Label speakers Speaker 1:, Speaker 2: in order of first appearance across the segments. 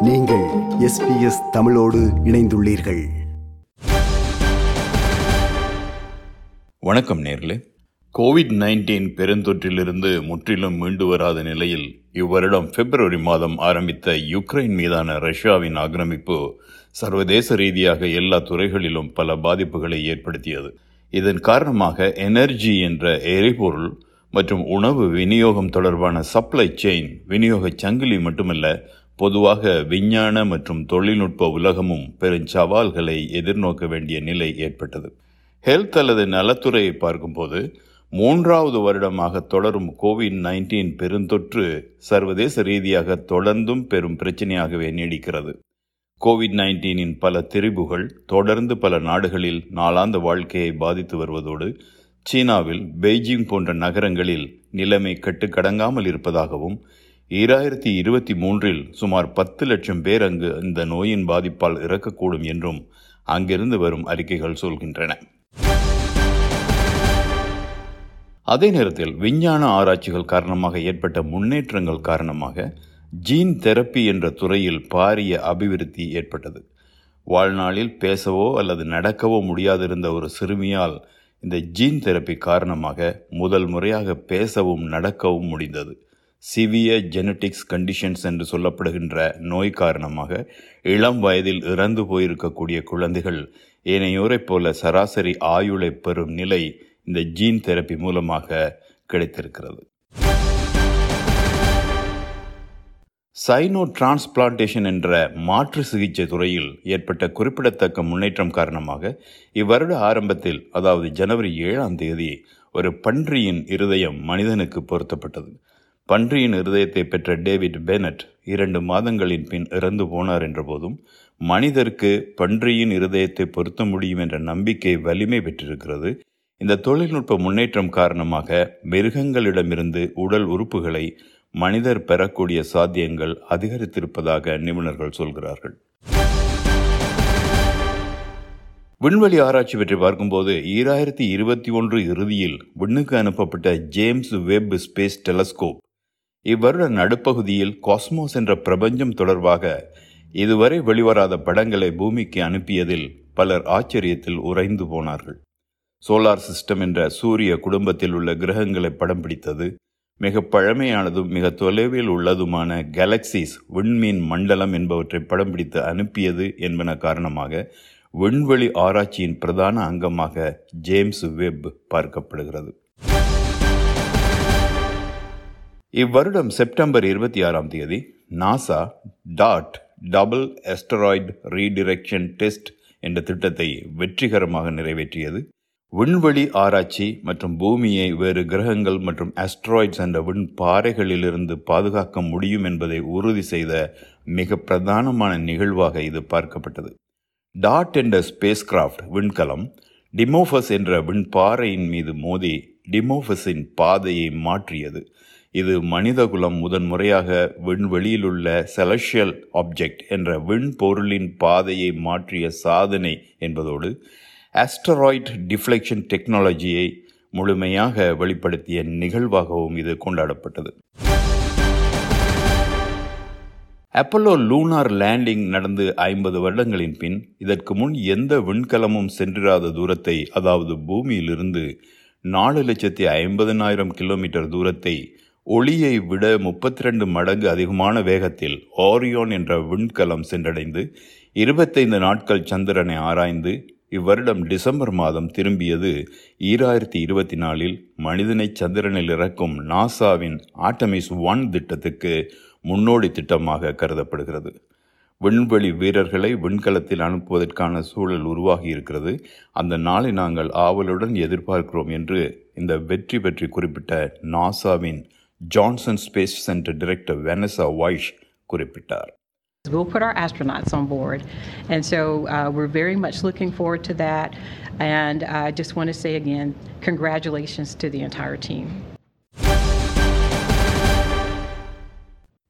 Speaker 1: நீங்கள் எஸ்பிஎஸ் தமிழோடு இணைந்துள்ளீர்கள்.
Speaker 2: வணக்கம் நேர்களே. கோவிட் நைன்டீன் பெருந்தொற்றிலிருந்து முற்றிலும் மீண்டு வராத நிலையில் இவ்வருடம் பிப்ரவரி மாதம் ஆரம்பித்த யுக்ரைன் மீதான ரஷ்யாவின் ஆக்கிரமிப்பு சர்வதேச ரீதியாக எல்லா துறைகளிலும் பல பாதிப்புகளை ஏற்படுத்தியது. இதன் காரணமாக எனர்ஜி என்ற எரிபொருள் மற்றும் உணவு விநியோகம் தொடர்பான சப்ளை செயின் விநியோக சங்கிலி மட்டுமல்ல பொதுவாக விஞ்ஞான மற்றும் தொழில்நுட்ப உலகமும் பெருஞ்சவால்களை எதிர்நோக்க வேண்டிய நிலை ஏற்பட்டது. ஹெல்த் அல்லது நலத்துறையை பார்க்கும்போது மூன்றாவது வருடமாக தொடரும் கோவிட் நைன்டீன் பெருந்தொற்று சர்வதேச ரீதியாக தொடர்ந்தும் பெரும் பிரச்சனையாகவே நீடிக்கிறது. கோவிட் நைன்டீனின் பல திரிபுகள் தொடர்ந்து பல நாடுகளில் நாளாந்த வாழ்க்கையை பாதித்து வருவதோடு சீனாவில் பெய்ஜிங் போன்ற நகரங்களில் நிலைமை கட்டுக்கடங்காமல் இருப்பதாகவும் ஈராயிரத்தி இருபத்தி மூன்றில் சுமார் பத்து லட்சம் பேர் அங்கு இந்த நோயின் பாதிப்பால் இறக்கக்கூடும் என்றும் அங்கிருந்து வரும் அறிக்கைகள் சொல்கின்றன. அதே நேரத்தில் விஞ்ஞான ஆராய்ச்சிகள் காரணமாக ஏற்பட்ட முன்னேற்றங்கள் காரணமாக ஜீன் தெரப்பி என்ற துறையில் பாரிய அபிவிருத்தி ஏற்பட்டது. வாழ்நாளில் பேசவோ அல்லது நடக்கவோ முடியாதிருந்த ஒரு சிறுமியால் இந்த ஜீன் தெரப்பி காரணமாக முதல் முறையாக பேசவும் நடக்கவும் முடிந்தது. சிவியர் ஜெனட்டிக்ஸ் கண்டிஷன்ஸ் என்று சொல்லப்படுகின்ற நோய் காரணமாக இளம் வயதில் இறந்து போயிருக்கக்கூடிய குழந்தைகள் ஏனையோரைப் போல சராசரி ஆயுளை பெறும் நிலை இந்த ஜீன் தெரப்பி மூலமாக கிடைத்திருக்கிறது. சைனோ டிரான்ஸ்பிளான்டேஷன் என்ற மாற்று சிகிச்சை துறையில் ஏற்பட்ட குறிப்பிடத்தக்க முன்னேற்றம் காரணமாக இவ்வருட ஆரம்பத்தில் அதாவது ஜனவரி ஏழாம் தேதி ஒரு பன்றியின் இருதயம் மனிதனுக்கு பொருத்தப்பட்டது. பன்றியின் இருதயத்தை பெற்ற டேவிட் பெனட் இரண்டு மாதங்களின் பின் இறந்து போனார் என்றபோதும் மனிதருக்கு பன்றியின் இருதயத்தை பொருத்த முடியும் என்ற நம்பிக்கை வலிமை பெற்றிருக்கிறது. இந்த தொழில்நுட்ப முன்னேற்றம் காரணமாக மிருகங்களிடமிருந்து உடல் உறுப்புகளை மனிதர் பெறக்கூடிய சாத்தியங்கள் அதிகரித்திருப்பதாக நிபுணர்கள் சொல்கிறார்கள். விண்வெளி ஆராய்ச்சி பற்றி பார்க்கும்போது ஈராயிரத்தி இருபத்தி ஒன்று இறுதியில் விண்ணுக்கு அனுப்பப்பட்ட ஜேம்ஸ் வெப் ஸ்பேஸ் டெலஸ்கோப் இவ்வருட நடுப்பகுதியில் காஸ்மோஸ் என்ற பிரபஞ்சம் தொடர்பாக இதுவரை வெளிவராத படங்களை பூமிக்கு அனுப்பியதில் பலர் ஆச்சரியத்தில் உறைந்து போனார்கள். சோலார் சிஸ்டம் என்ற சூரிய குடும்பத்தில் உள்ள கிரகங்களை படம் பிடித்தது மிக பழமையானதும் மிக தொலைவில் உள்ளதுமான கேலக்சிஸ் விண்மீன் மண்டலம் என்பவற்றை படம் பிடித்து அனுப்பியது என்பன காரணமாக விண்வெளி ஆராய்ச்சியின் பிரதான அங்கமாக ஜேம்ஸ் வெப் பார்க்கப்படுகிறது. இவ்வருடம் செப்டம்பர் இருபத்தி ஆறாம் தேதி NASA dot double asteroid redirection test என்ற திட்டத்தை வெற்றிகரமாக நிறைவேற்றியது. விண்வெளி ஆராய்ச்சி மற்றும் பூமியை வேறு கிரகங்கள் மற்றும் அஸ்ட்ராய்ட்ஸ் என்ற விண் பாறைகளிலிருந்து பாதுகாக்க முடியும் என்பதை உறுதி செய்த மிக பிரதானமான நிகழ்வாக இது பார்க்கப்பட்டது. டாட் என்ற ஸ்பேஸ் கிராஃப்ட் விண்கலம் டிமோஃபஸ் என்ற விண்பாறையின் மீது மோதி டிமோஃபஸின் பாதையை மாற்றியது. இது மனிதகுலம் முதன்முறையாக விண்வெளியிலுள்ள செலஷியல் ஆப்ஜெக்ட் என்ற விண்பொருளின் பாதையை மாற்றிய சாதனை என்பதோடு ஆஸ்டராய்ட் டிஃப்ளெக்ஷன் டெக்னாலஜியை முழுமையாக வெளிப்படுத்திய நிகழ்வாகவும் இது கொண்டாடப்பட்டது. அப்பல்லோ லூனார் லேண்டிங் நடந்து ஐம்பது வருடங்களின் பின் இதற்கு முன் எந்த விண்கலமும் சென்றிராத தூரத்தை அதாவது பூமியிலிருந்து நாலு லட்சத்தி ஐம்பதனாயிரம் கிலோமீட்டர் தூரத்தை ஒளியை விட முப்பத்தி ரெண்டு மடங்கு அதிகமான வேகத்தில் ஆரியோன் என்ற விண்கலம் சென்றடைந்து இருபத்தைந்து நாட்கள் சந்திரனை ஆராய்ந்து இவ்வருடம் டிசம்பர் மாதம் திரும்பியது ஈராயிரத்தி இருபத்தி நாலில் மனிதனை சந்திரனில் இறக்கும் நாசாவின் ஆட்டமிஸ் ஒன் திட்டத்துக்கு முன்னோடி திட்டமாக கருதப்படுகிறது. விண்வெளி வீரர்களை விண்கலத்தில் அனுப்புவதற்கான சூழல் உருவாகி இருக்கிறது. அந்த நாளை நாங்கள் ஆவலுடன் எதிர்பார்க்கிறோம் என்று இந்த வெற்றி பற்றி குறிப்பிட்ட நாசாவின் Johnson space center director Vanessa Wyche குறிப்பிட்டார்
Speaker 3: We'll put our astronauts on board. And so uh, we're very much looking forward to that. And I just want to say again, congratulations to the entire team.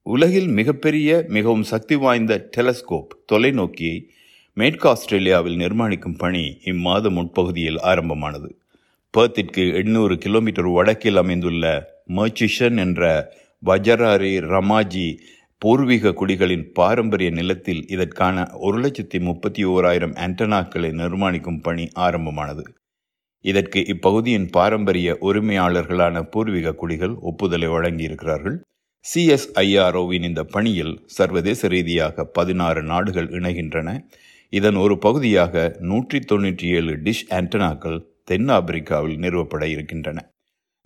Speaker 2: உலகில் மிகப்பெரிய மிகவும் சக்தி வாய்ந்த telescope தொலைநோக்கியை மேற்கு ஆஸ்திரேலியாவில் நிர்மாணிக்கும் பணி இம்மாத முற்பகுதியில் ஆரம்பமானது பேர்த்திற்கு எண்ணூறு கிலோமீட்டர் வடக்கில் அமைந்துள்ள மர்ச்சிஷன் என்ற வஜராரி ரமாஜி பூர்வீக குடிகளின் பாரம்பரிய நிலத்தில் இதற்கான ஒரு லட்சத்தி முப்பத்தி ஓராயிரம் ஆண்டனாக்களை நிர்மாணிக்கும் பணி ஆரம்பமானது. இதற்கு இப்பகுதியின் பாரம்பரிய உரிமையாளர்களான பூர்வீக குடிகள் ஒப்புதலை வழங்கியிருக்கிறார்கள். சிஎஸ்ஐஆர்ஓவின் இந்த பணியில் சர்வதேச ரீதியாக பதினாறு நாடுகள் இணைகின்றன. இதன் ஒரு பகுதியாக நூற்றி தொண்ணூற்றி ஏழு டிஷ் ஆண்டனாக்கள் தென் ஆப்பிரிக்காவில் நிறுவப்பட இருக்கின்றன.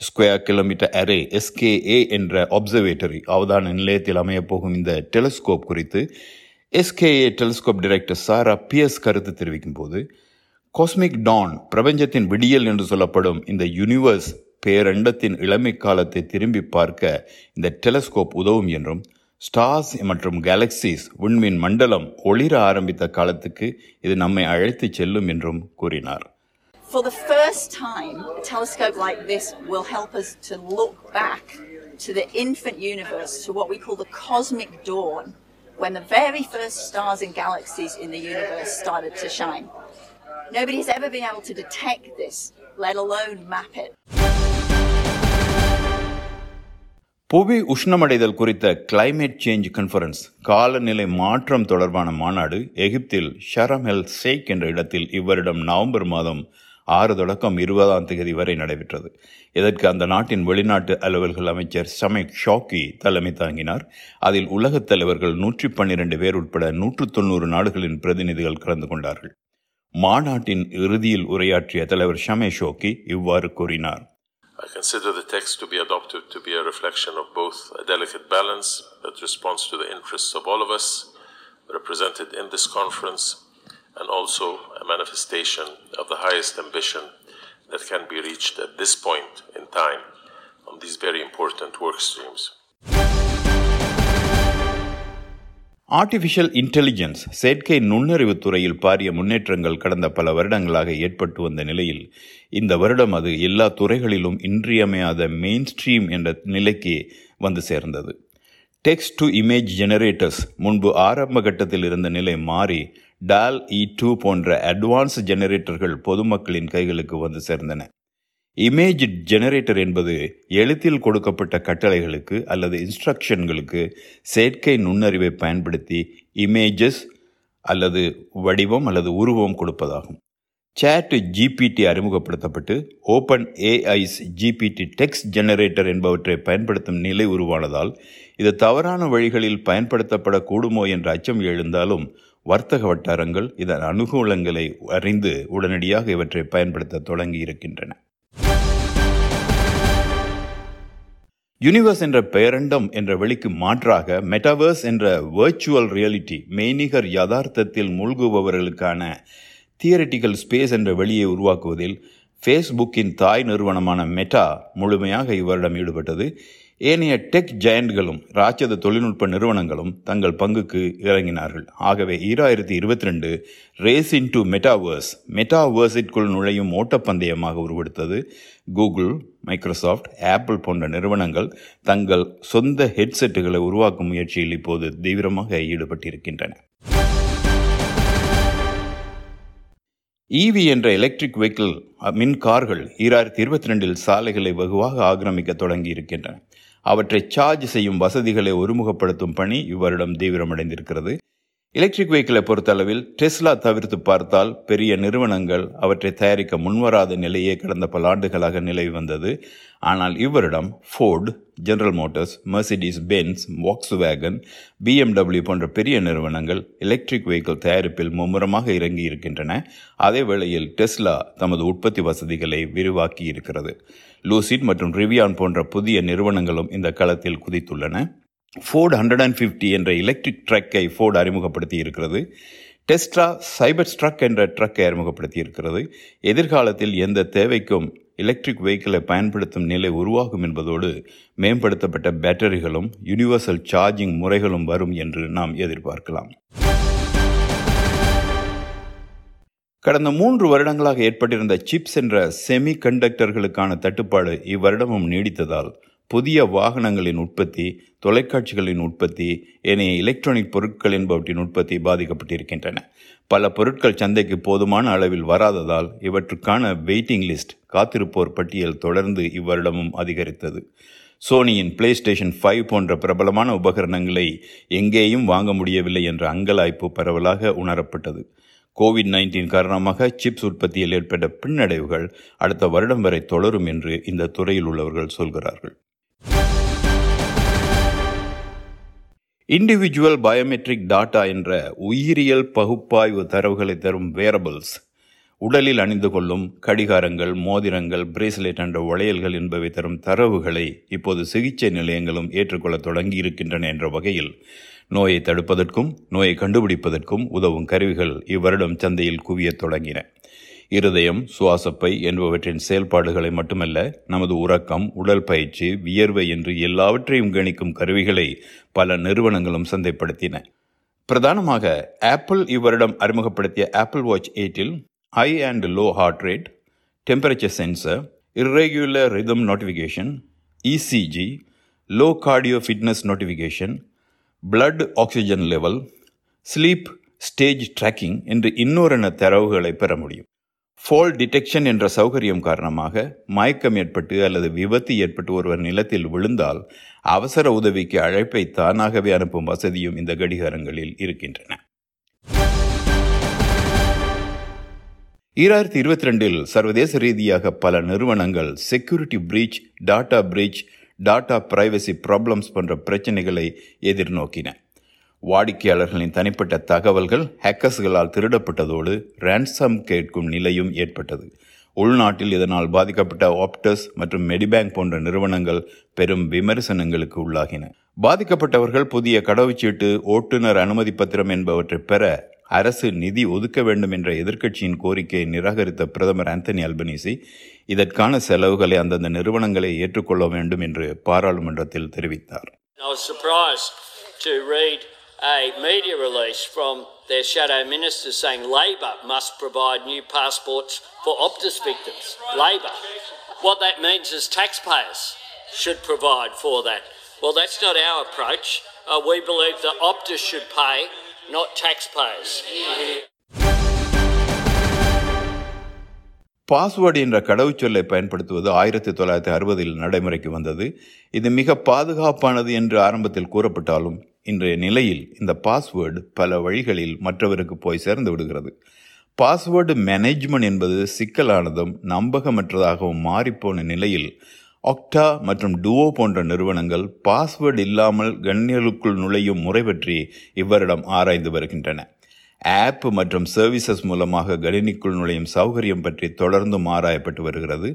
Speaker 2: ஸ்கொயர் கிலோமீட்டர் அரே எஸ்கேஏ என்ற அப்சர்வேட்டரி அவதான நிலையத்தில் அமையப்போகும் இந்த டெலிஸ்கோப் குறித்து SKA telescope director Sarah PS கருத்து தெரிவிக்கும் போது காஸ்மிக் டான் பிரபஞ்சத்தின் விடியல் என்று சொல்லப்படும் இந்த யூனிவர்ஸ் பேரண்டத்தின் இளமை காலத்தை திரும்பி பார்க்க இந்த டெலஸ்கோப் உதவும் என்றும் ஸ்டார்ஸ் மற்றும் கேலக்சிஸ் விண்மீன் மண்டலம் ஒளிர ஆரம்பித்த காலத்துக்கு இது நம்மை அழைத்துச் செல்லும் என்றும் கூறினார்.
Speaker 4: For the first time, a telescope like this will help us to look back to the infant universe, to what we call the cosmic dawn, when the very first stars and galaxies in the universe started to shine. Nobody has ever been able to detect this, let alone map it.
Speaker 2: புவி உஷ்ணமடைதல் குறித்த climate change conference காலநிலை மாற்றம் தொடர்பான மாநாடு எகிப்தில் Shram L ஷேக் என்ற இடத்தில் இவ்வருடம் நவம்பர் மாதம் ஆறு தொடக்கம் இருபதாம் தேதி வரை நடைபெற்றது. இதற்கு அந்த நாட்டின் வெளிநாட்டு அலுவல்கள் அமைச்சர் சமேக் ஷாக்கி தலைமை தாங்கினார். அதில் உலகத் தலைவர்கள் நூற்றி பன்னிரண்டு பேர் உட்பட நூற்று தொண்ணூறு நாடுகளின் பிரதிநிதிகள் கலந்து கொண்டார்கள். மாநாட்டின் இறுதியில் உரையாற்றிய தலைவர் ஷமே ஷோக்கி இவ்வாறு கூறினார்.
Speaker 5: I consider the text to be adopted to be a reflection of both a delicate balance that responds to the interests of all of us represented in this conference and also a manifestation of the highest ambition that can be reached at this point in time on these very important work streams.
Speaker 2: Artificial intelligence செயற்கை நுண்ணறிவு துறையில் பாரிய முன்னேற்றங்கள் கடந்த பல வருடங்களாக ஏற்பட்டு வந்த நிலையில் இந்த வருடம் அது எல்லா துறைகளிலும் இன்றியமையாத மெயின் ஸ்ட்ரீம் என்ற நிலைக்கு வந்து சேர்ந்தது டெக்ஸ்ட் டு இமேஜ் ஜெனரேட்டர்ஸ் முன்பு ஆரம்ப கட்டத்தில் இருந்த நிலை மாறி டால் இ டூ போன்ற அட்வான்ஸ் ஜெனரேட்டர்கள் பொதுமக்களின் கைகளுக்கு வந்து சேர்ந்தன. இமேஜ் ஜெனரேட்டர் என்பது எழுத்தில் கொடுக்கப்பட்ட கட்டளைகளுக்கு அல்லது இன்ஸ்ட்ரக்ஷன்களுக்கு செயற்கை நுண்ணறிவை பயன்படுத்தி இமேஜஸ் அல்லது வடிவம் அல்லது உருவம் கொடுப்பதாகும். Chat GPT அறிமுகப்படுத்தப்பட்டு open AI's GPT text generator என்பவற்றை பயன்படுத்தும் நிலை உருவானதால் இது தவறான வழிகளில் பயன்படுத்தப்படக்கூடுமோ என்ற அச்சம் எழுந்தாலும் வர்த்தக வட்டாரங்கள் இதன் அனுகூலங்களை அறிந்து உடனடியாக இவற்றை பயன்படுத்த தொடங்கி இருக்கின்றன யூனிவர்ஸ் என்ற பெயரண்டம் என்ற வெளிக்கு மாற்றாக மெட்டாவர்ஸ் என்ற வர்ச்சுவல் ரியாலிட்டி மெய்நிகர் யதார்த்தத்தில் மூழ்குபவர்களுக்கான தியரட்டிக்கல் ஸ்பேஸ் என்ற வெளியை உருவாக்குவதில் ஃபேஸ்புக்கின் தாய் நிறுவனமான மெட்டா முழுமையாக இவரிடம் ஈடுபட்டது. ஏனைய டெக் ஜெயண்ட்களும் ராட்சத தொழில்நுட்ப நிறுவனங்களும் தங்கள் பங்குக்கு இறங்கினார்கள். ஆகவே ஈராயிரத்தி இருபத்தி ரெண்டு ரேஸ் இன் டு மெட்டாவர்ஸ் மெட்டாவேர்ஸிற்குள் நுழையும் ஓட்டப்பந்தயமாக உருவெடுத்தது கூகுள் மைக்ரோசாஃப்ட் ஆப்பிள் போன்ற நிறுவனங்கள் தங்கள் சொந்த ஹெட்செட்டுகளை உருவாக்கும் முயற்சியில் இப்போது தீவிரமாக ஈடுபட்டிருக்கின்றன. ஈவி என்ற எலக்ட்ரிக் வெஹிக்கிள் மின் கார்கள் ஈராயிரத்தி இருபத்தி ரெண்டில் சாலைகளை வெகுவாக ஆக்கிரமிக்க தொடங்கி இருக்கின்றன அவற்றை சார்ஜ் செய்யும் வசதிகளை ஒருமுகப்படுத்தும் பணி இவ்வருடம் தீவிரமடைந்திருக்கிறது. எலக்ட்ரிக் வெஹிக்கிளை பொறுத்தளவில் டெஸ்லா தவிர்த்து பார்த்தால் பெரிய நிறுவனங்கள் அவற்றை தயாரிக்க முன்வராத நிலையே கடந்த பல ஆண்டுகளாக நிலவி வந்தது. ஆனால் இவரிடம் Ford General Motors Mercedes Benz Volkswagen BMW போன்ற பெரிய நிறுவனங்கள் எலக்ட்ரிக் வெஹிக்கிள் தயாரிப்பில் மும்முரமாக இறங்கி இருக்கின்றன. அதே வேளையில் டெஸ்லா தமது உற்பத்தி வசதிகளை விரிவாக்கி இருக்கிறது. லூசிட் மற்றும் ரிவியான் போன்ற புதிய நிறுவனங்களும் இந்த களத்தில் குதித்துள்ளன. ஃபோர்டு ஹண்ட்ரட் அண்ட் ஃபிஃப்டி என்ற எலக்ட்ரிக் ட்ரக்கை ஃபோர்டு அறிமுகப்படுத்தி இருக்கிறது. டெஸ்ட்ரா சைபர் ட்ரக் என்ற ட்ரக்கை அறிமுகப்படுத்தி இருக்கிறது. எதிர்காலத்தில் எந்த தேவைக்கும் எலக்ட்ரிக் வெஹிக்கிளை பயன்படுத்தும் நிலை உருவாகும் என்பதோடு மேம்படுத்தப்பட்ட பேட்டரிகளும் யூனிவர்சல் சார்ஜிங் முறைகளும் வரும் என்று நாம் எதிர்பார்க்கலாம். கடந்த மூன்று வருடங்களாக ஏற்பட்டிருந்த சிப்ஸ் என்ற செமி கண்டக்டர்களுக்கான தட்டுப்பாடு இவ்வருடமும் நீடித்ததால் புதிய வாகனங்களின் உற்பத்தி தொலைக்காட்சிகளின் உற்பத்தி ஏனைய எலக்ட்ரானிக் பொருட்கள் என்பவற்றின் உற்பத்தி பாதிக்கப்பட்டிருக்கின்றன. பல பொருட்கள் சந்தைக்கு போதுமான அளவில் வராததால் இவற்றுக்கான வெயிட்டிங் லிஸ்ட் காத்திருப்போர் பட்டியல் தொடர்ந்து இவ்வருடமும் அதிகரித்தது. சோனியின் பிளே ஸ்டேஷன் ஃபைவ் போன்ற பிரபலமான உபகரணங்களை எங்கேயும் வாங்க முடியவில்லை என்ற அங்கலாய்ப்பு பரவலாக உணரப்பட்டது. கோவிட் நைன்டீன் காரணமாக சிப்ஸ் உற்பத்தியில் ஏற்பட்ட பின்னடைவுகள் அடுத்த வருடம் வரை தொடரும் என்று இந்த துறையில் உள்ளவர்கள் சொல்கிறார்கள். இண்டிவிஜுவல் பயோமெட்ரிக் டாட்டா என்ற உயிரியல் பகுப்பாய்வு தரவுகளை தரும் வேரபிள்ஸ் உடலில் அணிந்து கொள்ளும் கடிகாரங்கள் மோதிரங்கள் பிரேஸ்லெட் என்ற வளையல்கள் என்பவை தரும் தரவுகளை இப்போது சிகிச்சை நிலையங்களும் ஏற்றுக்கொள்ள தொடங்கி இருக்கின்றன என்ற வகையில் நோயை தடுப்பதற்கும் நோயை கண்டுபிடிப்பதற்கும் உதவும் கருவிகள் இவ்வருடம் சந்தையில் குவியத் தொடங்கின. இருதயம் சுவாசப்பை என்பவற்றின் செயல்பாடுகளை மட்டுமல்ல நமது உறக்கம் உடல் பயிற்சி வியர்வை என்று எல்லாவற்றையும் கணிக்கும் கருவிகளை பல நிறுவனங்களும் சந்தைப்படுத்தின. பிரதானமாக ஆப்பிள் இவ்வருடம் அறிமுகப்படுத்திய ஆப்பிள் வாட்ச் எயிட்டில் high and low heart rate temperature sensor irregular rhythm notification ECG low cardio fitness notification blood oxygen level sleep stage tracking என்று இன்னொரு தரவுகளை பெற முடியும். ஃபால் டிடெக்ஷன் என்ற சௌகரியம் காரணமாக மயக்கம் ஏற்பட்டு அல்லது விபத்து ஏற்பட்டு ஒருவர் நிலத்தில் விழுந்தால் அவசர உதவிக்கு அழைப்பை தானாகவே அனுப்பும் வசதியும் இந்த கடிகாரங்களில் இருக்கின்றன. ஈராயிரத்தி இருபத்தி ரெண்டில் சர்வதேச ரீதியாக பல நிறுவனங்கள் security breach data breach data privacy problems போன்ற பிரச்சனைகளை எதிர்நோக்கின. வாடிக்கையாளர்களின் தனிப்பட்ட தகவல்கள் ஹேக்கர்ஸ்களால் திருடப்பட்டதோடு ரேன்சம் கேட்கும் நிலையும் ஏற்பட்டது. உள்நாட்டில் இதனால் பாதிக்கப்பட்ட ஆப்டஸ் மற்றும் மெடிபேங்க் போன்ற நிறுவனங்கள் பெரும் விமர்சனங்களுக்கு உள்ளாகின. பாதிக்கப்பட்டவர்கள் புதிய கடவுச்சீட்டு ஓட்டுநர் அனுமதி பத்திரம் என்பவற்றை பெற அரசு நிதி ஒதுக்க வேண்டும் என்ற எதிர்க்கட்சியின் கோரிக்கையை நிராகரித்த பிரதமர் ஆந்தனி அல்பனீசி இதற்கான செலவுகளை அந்தந்த நிறுவனங்களை ஏற்றுக்கொள்ள வேண்டும் என்று பாராளுமன்றத்தில் தெரிவித்தார்.
Speaker 6: A media release from their shadow minister saying Labor must provide new passports for Optus victims. Labor. What that means is taxpayers should provide for that. Well, that's not our approach. Uh, we believe that Optus should pay, not taxpayers.
Speaker 2: Password என்ற கடவுச்சொல்லை பயன்படுத்துவது ஆயிரத்தி தொள்ளாயிரத்தி அறுபதில் நடைமுறைக்கு வந்தது இது மிக பாதுகாப்பானது என்று ஆரம்பத்தில் கூறப்பட்டாலும் இன்றைய நிலையில் இந்த பாஸ்வேர்டு பல வழிகளில் மற்றவருக்கு போய் சேர்ந்து விடுகிறது. பாஸ்வேர்டு மேனேஜ்மெண்ட் என்பது சிக்கலானதும் நம்பகமற்றதாகவும் மாறிப்போன நிலையில் ஒக்டா மற்றும் டுவோ போன்ற நிறுவனங்கள் பாஸ்வேர்டு இல்லாமல் கண்ணியலுக்குள் நுழையும் முறை பற்றி இவ்வரிடம் ஆராய்ந்து வருகின்றன. ஆப் மற்றும் சர்வீசஸ் மூலமாக கணினிக்குள் நுழையும் சௌகரியம் பற்றி தொடர்ந்தும் ஆராயப்பட்டு வருகிறது.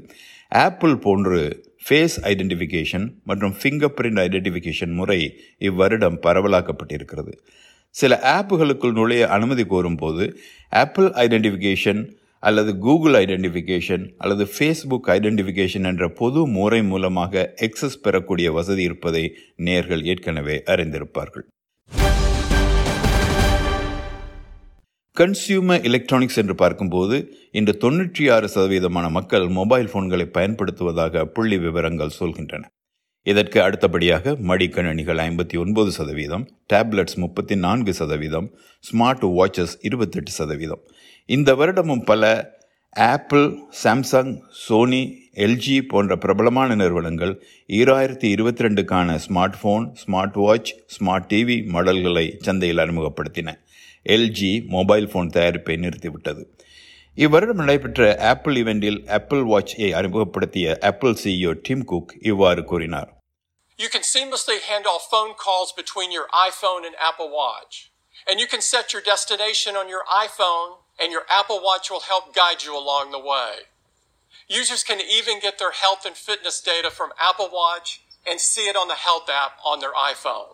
Speaker 2: ஆப்பிள் போன்று ஃபேஸ் ஐடென்டிஃபிகேஷன் மற்றும் ஃபிங்கர் பிரிண்ட் ஐடென்டிஃபிகேஷன் முறை இவ்வருடம் பரவலாக்கப்பட்டிருக்கிறது. சில ஆப்புகளுக்குள் நுழைய அனுமதி கோரும் போது ஆப்பிள் ஐடென்டிஃபிகேஷன் அல்லது கூகுள் ஐடென்டிஃபிகேஷன் அல்லது ஃபேஸ்புக் ஐடென்டிஃபிகேஷன் என்ற பொது முறை மூலமாக எக்ஸஸ் பெறக்கூடிய வசதி இருப்பதை நேர்கள் ஏற்கனவே அறிந்திருப்பார்கள். கன்சியூமர் எலக்ட்ரானிக்ஸ் என்று பார்க்கும்போது இன்று தொன்னூற்றி ஆறு சதவீதமான மக்கள் மொபைல் போன்களை பயன்படுத்துவதாக புள்ளி விவரங்கள் சொல்கின்றன. இதற்கு அடுத்தபடியாக மடிக்கணினிகள் ஐம்பத்தி ஒன்பது சதவீதம் டேப்லெட்ஸ் முப்பத்தி நான்கு சதவீதம் ஸ்மார்ட் வாட்சஸ் இருபத்தெட்டு சதவீதம். இந்த வருடமும் பல ஆப்பிள் சாம்சங் சோனி எல்ஜி போன்ற பிரபலமான நிறுவனங்கள் ஈராயிரத்தி இருபத்தி ரெண்டுக்கான smart phone smart watch smart TV மாடல்களை சந்தையில் அறிமுகப்படுத்தின. எல்ஜி மொபைல் போன் தயாரிப்பை நிறுத்திவிட்டது இவ்வருடம் நடைபெற்ற ஆப்பிள் இவெண்டில் ஆப்பிள் வாட்சை அறிமுகப்படுத்திய ஆப்பிள் சிஇஓ டிம் குக் இவ்வாறு கூறினார்
Speaker 7: You can seamlessly hand off phone calls between your iPhone and Apple Watch. And you can set your destination on your iPhone, and your Apple Watch will help guide you along the way. Users can even get their health and fitness data from Apple Watch and see it on the Health app on their iPhone.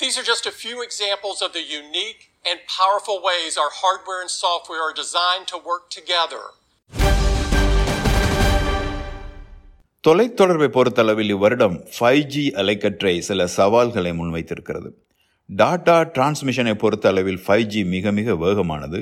Speaker 7: These are just a few examples of the unique and powerful ways our hardware and software are designed to work together.
Speaker 2: தொலைத்தொடர்பை பொறுத்தளவில் இவ்வருடம் five G அலைக்கற்றை சில சவால்களை முன்வைத்திருக்கிறது tata டிரான்ஸ்மிஷனை பொறுத்த அளவில் five G மிக மிக வேகமானது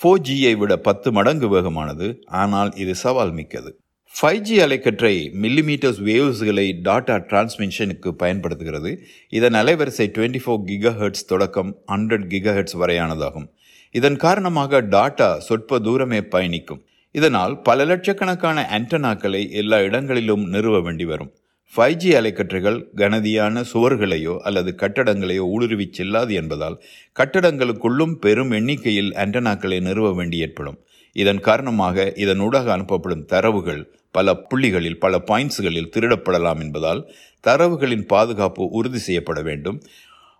Speaker 2: ஃபோர் ஜியை விட பத்து மடங்கு வேகமானது ஆனால் இது சவால் மிக்கது ஃபைவ் ஜி அலைக்கற்றை மில்லிமீட்டர்ஸ் வேவ்ஸ்களை டாட்டா டிரான்ஸ்மிஷனுக்கு பயன்படுத்துகிறது. இதன் அலைவரிசை டுவெண்ட்டி ஃபோர் கிகா ஹெர்ட்ஸ் தொடக்கம் ஹண்ட்ரட் கிகா ஹெர்ட்ஸ் வரையானதாகும். இதன் காரணமாக டாட்டா சொற்ப தூரமே பயணிக்கும். இதனால் பல லட்சக்கணக்கான ஆண்டனாக்களை எல்லா இடங்களிலும் நிறுவ வேண்டி வரும். ஃபைவ் ஜி அலைக்கற்றைகள் கனதியான சுவர்களையோ அல்லது கட்டடங்களையோ ஊடுருவிச் செல்லாது என்பதால் கட்டடங்களுக்குள்ளும் பெரும் எண்ணிக்கையில் ஆண்டனாக்களை நிறுவ வேண்டி ஏற்படும். இதன் காரணமாக இதனூடாக அனுப்பப்படும் தரவுகள் பல புள்ளிகளில் பல பாயிண்ட்ஸ்களில் திருடப்படலாம் என்பதால் தரவுகளின் பாதுகாப்பு உறுதி செய்யப்பட வேண்டும்.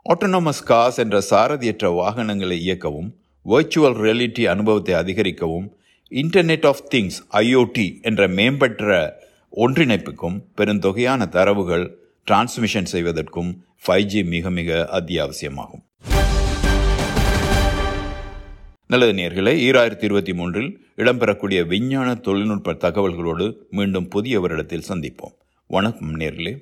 Speaker 2: ஆட்டோனமஸ் காஸ் என்ற சாரதியற்ற வாகனங்களை இயக்கவும் வர்ச்சுவல் ரியாலிட்டி அனுபவத்தை அதிகரிக்கவும் இன்டர்நெட் ஆஃப் திங்ஸ் ஐஓடி என்ற மேம்பற்ற ஒன்றிணைப்புக்கும் பெருந்தொகையான தரவுகள் டிரான்ஸ்மிஷன் செய்வதற்கும் ஃபைவ் ஜி மிக மிக அத்தியாவசியமாகும். நல்லது நேர்களே ஈராயிரத்தி இருபத்தி மூன்றில் இடம்பெறக்கூடிய விஞ்ஞான தொழில்நுட்ப தகவல்களோடு மீண்டும் புதிய வருடத்தில் சந்திப்போம். வணக்கம் நேர்களே.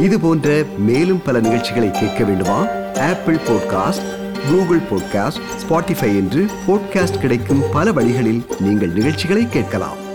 Speaker 1: இது போன்ற மேலும் பல நிகழ்ச்சிகளை கேட்க வேண்டுமா? Apple podcast Google podcast Spotify என்று பாட்காஸ்ட் கிடைக்கும் பல வழிகளில் நீங்கள் நிகழ்ச்சிகளை கேட்கலாம்.